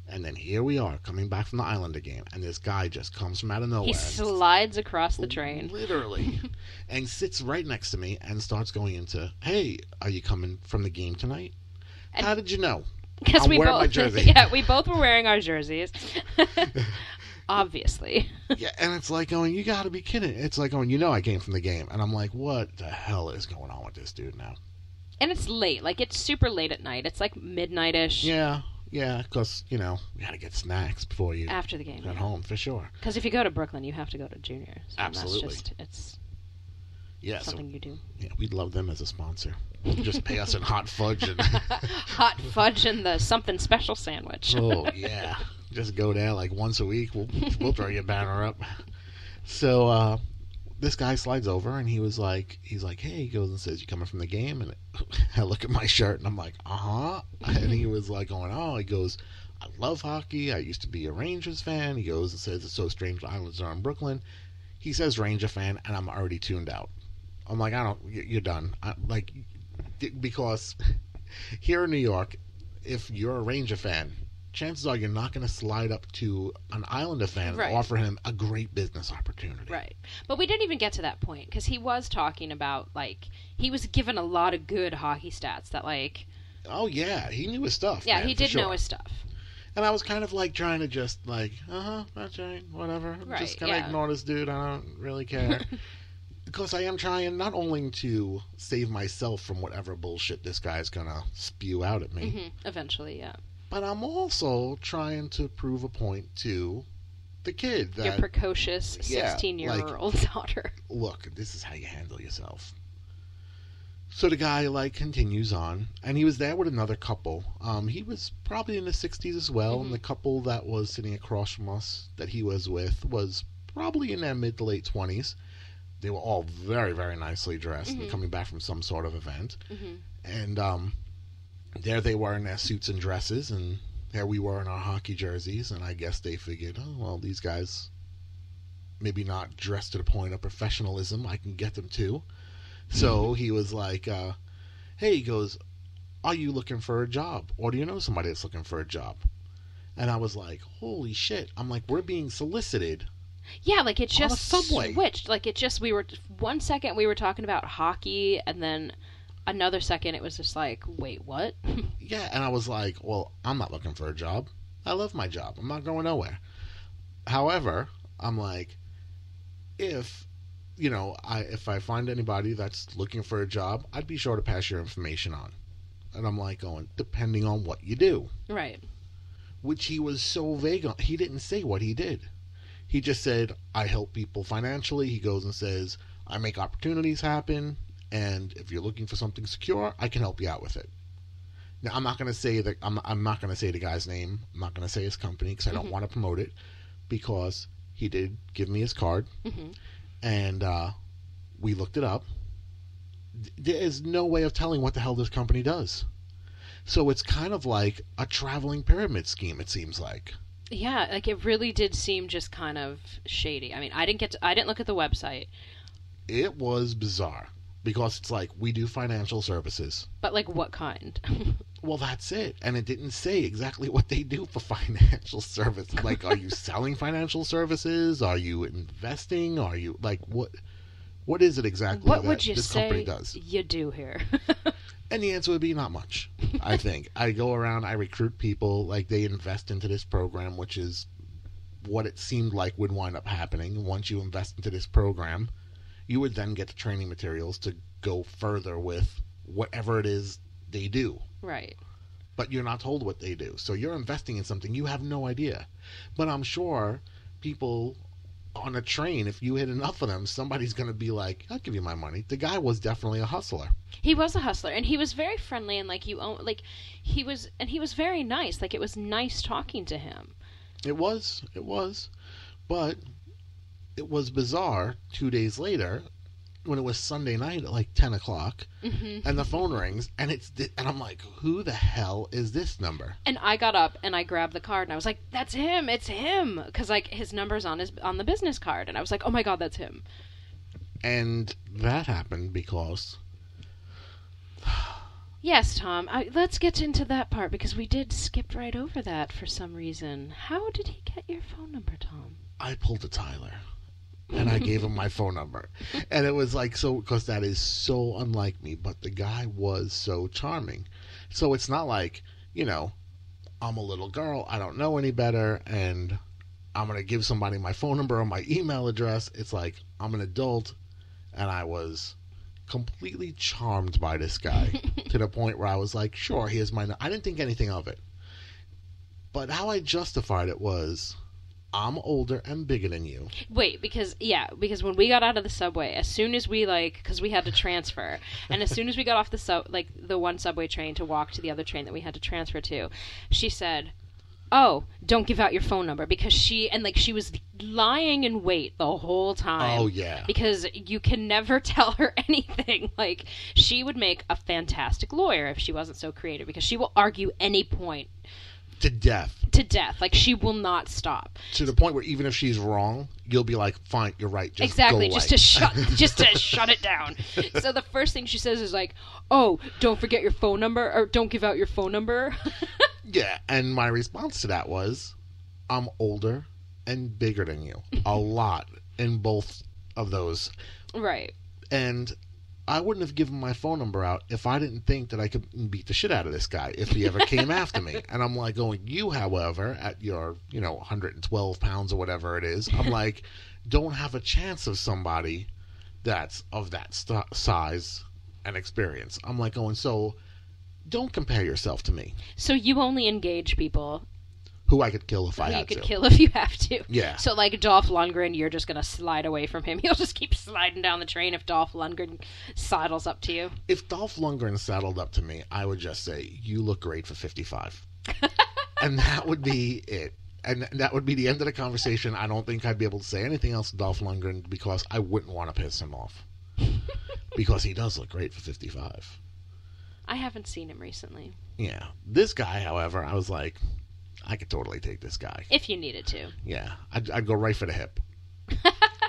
And then here we are coming back from the Islander game, and this guy just comes from out of nowhere. He slides across the train. Literally. and sits right next to me and starts going into, Hey, are you coming from the game tonight? And- How did you know? Because we both, my jersey. yeah, we both were wearing our jerseys. Obviously. yeah, and it's like going, You gotta be kidding. It's like going, You know, I came from the game. And I'm like, What the hell is going on with this dude now? And it's late. Like, it's super late at night. It's like midnight-ish Yeah, yeah, because, you know, you gotta get snacks before you after the game. get home for sure. Because if you go to Brooklyn, you have to go to Junior. So Absolutely. Just, it's Yeah, so something you do. yeah, we'd love them as a sponsor. Just pay us in hot fudge and Hot fudge and the something special sandwich. oh yeah, just go there like once a week. We'll we'll throw your banner up. So uh, this guy slides over and he was like, he's like, hey, he goes and says, you coming from the game? And I look at my shirt and I'm like, uh huh. And he was like, going, oh, he goes, I love hockey. I used to be a Rangers fan. He goes and says it's so strange the Islanders are in Brooklyn. He says Ranger fan, and I'm already tuned out. I'm like, I don't. You're done. I, like, because here in New York, if you're a Ranger fan, chances are you're not going to slide up to an Islander fan Right. and offer him a great business opportunity. Right. But we didn't even get to that point because he was talking about, like, he was given a lot of good hockey stats that, like, Oh yeah, he knew his stuff. yeah, man, he did know his stuff. And I was kind of like trying to just like, uh huh, that's right, whatever. Right, just gonna yeah. ignore this dude. I don't really care. because I am trying not only to save myself from whatever bullshit this guy's gonna spew out at me, hmm Eventually, yeah. but I'm also trying to prove a point to the kid Your precocious 16 year like- old daughter. look, this is how you handle yourself. So the guy like continues on, and he was there with another couple. Um, he was probably in the 60s as well, Mhm. and the couple that was sitting across from us that he was with was probably in their mid to late 20s. They were all very, very nicely dressed Mhm. and coming back from some sort of event. hmm And um, there they were in their suits and dresses, and there we were in our hockey jerseys. And I guess they figured, oh, well, these guys maybe not dressed to the point of professionalism. I can get them too. So he was like, uh, hey, he goes, are you looking for a job? Or do you know somebody that's looking for a job? And I was like, holy shit. I'm like, we're being solicited. Yeah, like it just subway. switched. Like it just we were one second we were talking about hockey, and then another second it was just like, wait, what? Yeah, and I was like, well, I'm not looking for a job. I love my job. I'm not going nowhere. However, I'm like, if you know, I if I find anybody that's looking for a job, I'd be sure to pass your information on. And I'm like oh, going, depending on what you do. right. Which he was so vague on. He didn't say what he did. He just said, I help people financially. He goes and says, I make opportunities happen. And if you're looking for something secure, I can help you out with it. Now, I'm not going to say that, I'm, I'm not going to say the guy's name. I'm not going to say his company because I don't Mhm. want to promote it because he did give me his card hmm and uh, we looked it up. There is no way of telling what the hell this company does. So it's kind of like a traveling pyramid scheme. It seems like. Yeah, like it really did seem just kind of shady. I mean, I didn't get to, I didn't look at the website, It was bizarre because it's like we do financial services. but like what kind? Well, that's it, and it didn't say exactly what they do for financial service. Like, are you selling financial services? Are you investing? Are you like what? What is it exactly what that would you this say company does? you do here? And the answer would be not much. I think I go around, I recruit people, like they invest into this program, which is what it seemed like would wind up happening. Once you invest into this program, you would then get the training materials to go further with whatever it is they do. right. But you're not told what they do. So you're investing in something you have no idea. But I'm sure people on a train, if you hit enough of them, somebody's going to be like, "I'll give you my money." The guy was definitely a hustler. He was a hustler, and he was very friendly, and like you own, like he was, and he was very nice. Like it was nice talking to him. It was, it was, but it was bizarre. Two days later, when it was Sunday night at like ten o'clock, hmm and the phone rings, and it's and I'm like, "Who the hell is this number?" And I got up and I grabbed the card, and I was like, "That's him! It's him!" Because like his number's on his on the business card, and I was like, "Oh my god, that's him!" And that happened because Yes, Tom. I, let's get into that part because we did skip right over that for some reason. How did he get your phone number, Tom? I pulled a Tyler and I mm-hmm. gave him my phone number. And it was like, so, because that is so unlike me, but the guy was so charming. So it's not like, you know, I'm a little girl, I don't know any better, and I'm going to give somebody my phone number or my email address. It's like, I'm an adult, and I was completely charmed by this guy to the point where I was like, sure, here's my. I didn't think anything of it. But how I justified it was, I'm older and bigger than you. Wait, because yeah, because when we got out of the subway, as soon as we like, because we had to transfer, and as soon as we got off the sub, like the one subway train to walk to the other train that we had to transfer to, she said, "Oh, don't give out your phone number," because she and like she was lying in wait the whole time. Oh yeah. because you can never tell her anything. Like she would make a fantastic lawyer if she wasn't so creative because she will argue any point to death. to death. Like she will not stop. To the point where even if she's wrong, you'll be like, "Fine, you're right." Just exactly, just to shut just to shut it down. So the first thing she says is like, "Oh, don't forget your phone number or don't give out your phone number." yeah. And my response to that was, "I'm older and bigger than you, a lot in both of those, right. and." I wouldn't have given my phone number out if I didn't think that I could beat the shit out of this guy if he ever came after me. And I'm like, going, you, however, at your, you know, 112 pounds or whatever it is, I'm like, don't have a chance of somebody that's of that st- size and experience. I'm like, going, so don't compare yourself to me, So you only engage people who I could kill if I who you could to. kill if you have to. Yeah. So like Dolph Lundgren, you're just gonna slide away from him. He'll just keep sliding down the train if Dolph Lundgren sidles up to you. If Dolph Lundgren saddled up to me, I would just say, "You look great for 55," and that would be it. And that would be the end of the conversation. I don't think I'd be able to say anything else to Dolph Lundgren because I wouldn't want to piss him off. because he does look great for 55. I haven't seen him recently. Yeah. This guy, however, I was like, I could totally take this guy. If you needed to. Yeah. I'd, I'd go right for the hip.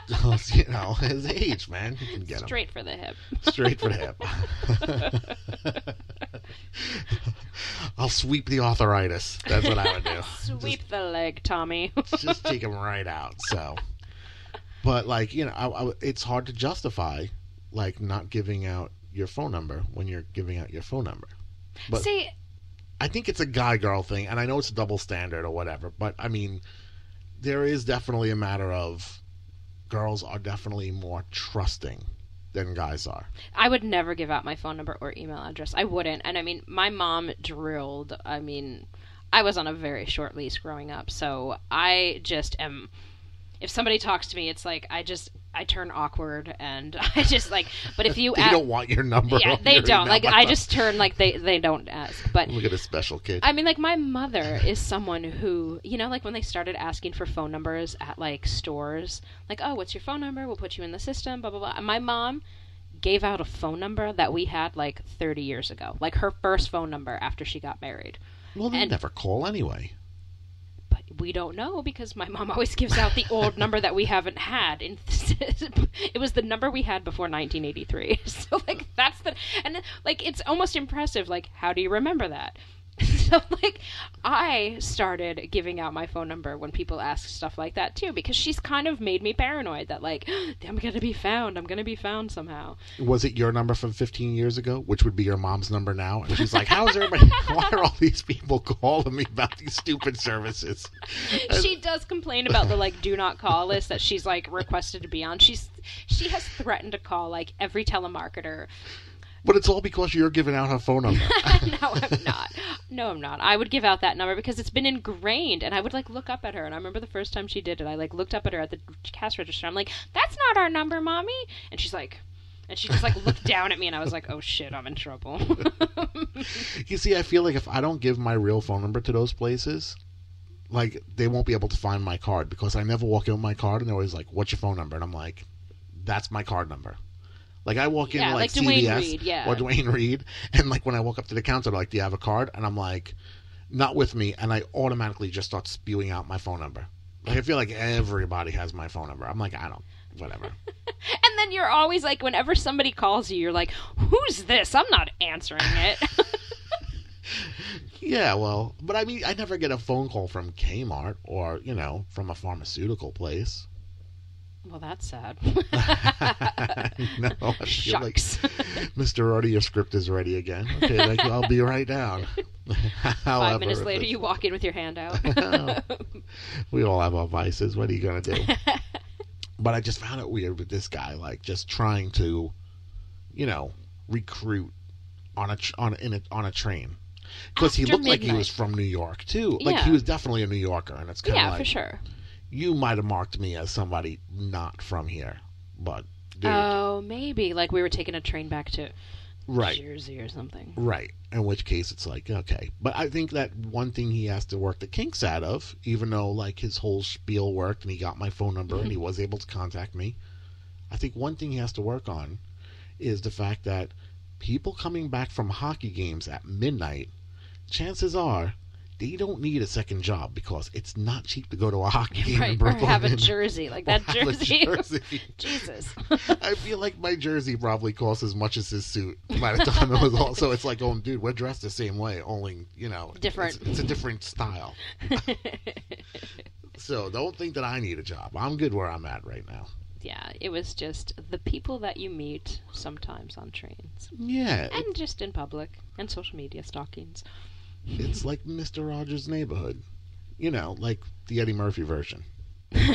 you know, his age, man. You can get him. Straight for the hip. Straight for the hip. I'll sweep the arthritis. That's what I would do. Sweep the leg, Tommy. Just, just take him right out. So, but like you know, I, I, it's hard to justify like not giving out your phone number when you're giving out your phone number. But See, I think it's a guy girl thing, and I know it's a double standard or whatever. But I mean, there is definitely a matter of girls are definitely more trusting than guys are. I would never give out my phone number or email address. I wouldn't. And I mean, my mom drilled. I mean, I was on a very short lease growing up, so I just am. If somebody talks to me, it's like I just I turn awkward and I just like. But if you They ask, don't want your number. yeah, they don't. Like I just turn like they they don't ask. But look at a special kid. I mean, like my mother is someone who, you know, like when they started asking for phone numbers at like stores, like, oh, what's your phone number? We'll put you in the system, blah blah blah. My mom gave out a phone number that we had like 30 years ago, like her first phone number after she got married. well, they and- never call anyway. We don't know because my mom always gives out the old number that we haven't had. It was the number we had before 1983. So like that's the and like it's almost impressive. Like how do you remember that? So like I started giving out my phone number when people ask stuff like that too because she's kind of made me paranoid that like I'm gonna be found. I'm gonna be found somehow. Was it your number from 15 years ago, which would be your mom's number now? And she's like, "How's everybody? Why are all these people calling me about these stupid services?" she does complain about the like do not call list that she's like requested to be on. She's she has threatened to call like every telemarketer But it's all because you're giving out her phone number. no, I'm not. No, I'm not. I would give out that number because it's been ingrained, and I would like look up at her. And I remember the first time she did it, I like looked up at her at the cash register. I'm like, "That's not our number, mommy," and she's like. And she just like looked down at me, and I was like, "Oh shit, I'm in trouble." you see, I feel like if I don't give my real phone number to those places, like they won't be able to find my card because I never walk in with my card and they're always like, "What's your phone number?" And I'm like, "That's my card number." Like I walk in Yeah, like, like Duane CVS Reade, yeah. or Duane Reade, and like when I walk up to the counter, like, "Do you have a card?" And I'm like, "Not with me," and I automatically just start spewing out my phone number. Like I feel like everybody has my phone number. I'm like, I don't, whatever. and then you're always like, whenever somebody calls you, you're like, "Who's this?" I'm not answering it. Yeah, well, but I mean, I never get a phone call from Kmart or you know from a pharmaceutical place. Well, that's sad. no, I feel like Shucks. Mr. Your script is ready again. Okay, thank you. I'll be right down. Five minutes later, you walk in with your hand out. we all have our vices. What are you gonna do? but I just found it weird with this guy, like just trying to, you know, recruit on a on in a, on a train because he looked like he was from New York too. Like he was definitely a New Yorker, and it's kind of yeah, like for sure. You might have marked me as somebody not from here, but dude, Oh, maybe like we were taking a train back to right. Jersey or something. Right. In which case it's like, okay. But I think that one thing he has to work the kinks out of, even though like his whole spiel worked and he got my phone number and he mm-hmm. was able to contact me, I think one thing he has to work on is the fact that people coming back from hockey games at midnight, chances are they don't need a second job because it's not cheap to go to a hockey game in Right, or Brooklyn. have a jersey like that jersey. jersey. Jesus. I feel like my jersey probably costs as much as his suit by the time it was all. So it's like, oh, dude, we're dressed the same way, only you know, Different. It's, it's a different style. So don't think that I need a job. I'm good where I'm at right now. yeah, it was just the people that you meet sometimes on trains Yeah, and just in public and social media stalkings. It's like Mister Rogers' Neighborhood. You know, like the Eddie Murphy version.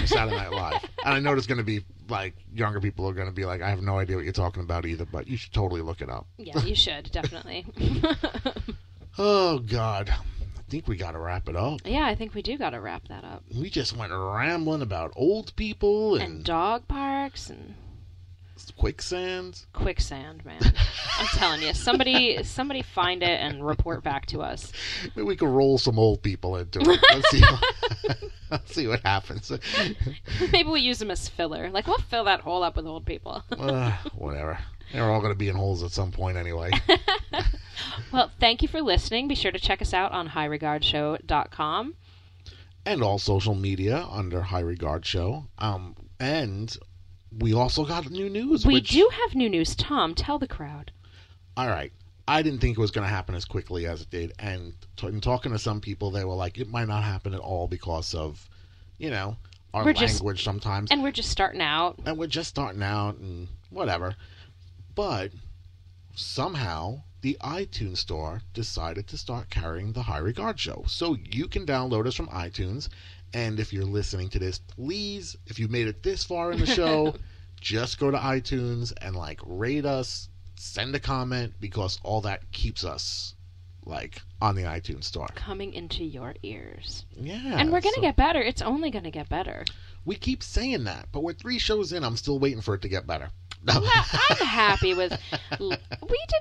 Saturday Night Live. And I know there's going to be like younger people are going to be like, I have no idea what you're talking about either, but you should totally look it up. Yeah, you should definitely. Oh God, I think we got to wrap it up. yeah, I think we do got to wrap that up. We just went rambling about old people and, And dog parks and quicksand. quicksand, man. I'm telling you, somebody somebody find it and report back to us. Maybe we could roll some old people into it. Let's see. let's see what happens. Maybe we use them as filler. Like we'll fill that hole up with old people. Uh, whatever. They're all going to be in holes at some point anyway. well, thank you for listening. Be sure to check us out on highregardshow.com. and all social media under High Regard Show. Um, and we also got new news. We which, do have new news. Tom, tell the crowd. All right. I didn't think it was going to happen as quickly as it did. And t- in talking to some people, they were like, it might not happen at all because of, you know, our We're just- language sometimes. And we're just starting out. and we're just starting out and whatever. But somehow the iTunes store decided to start carrying the High Regard Show. So you can download us from iTunes. And if you're listening to this, please, if you made it this far in the show, just go to iTunes and like rate us, send a comment because all that keeps us like on the iTunes store. Coming into your ears. Yeah. and we're going to so- get better. It's only going to get better. We keep saying that, but we're three shows in. I'm still waiting for it to get better. No. I'm happy with. We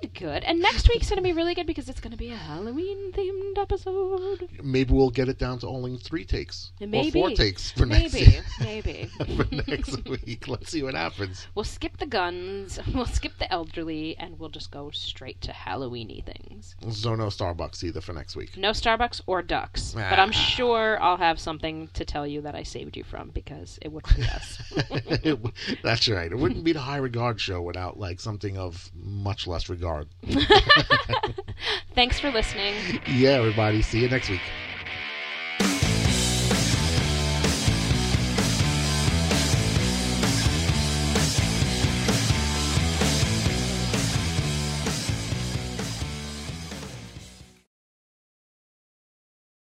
did good. And next week's going to be really good because it's going to be a Halloween themed episode. maybe we'll get it down to only three takes Maybe. or four takes for next Maybe. Maybe. for next week. Let's see what happens. We'll skip the guns, we'll skip the elderly, and we'll just go straight to Halloweeny things. So no Starbucks either for next week. No Starbucks or ducks. But I'm Ah. sure I'll have something to tell you that I saved you from because it wouldn't be us. That's right. It wouldn't be the high regard show without like something of much less regard. Thanks for listening. Yeah, everybody. See you next week.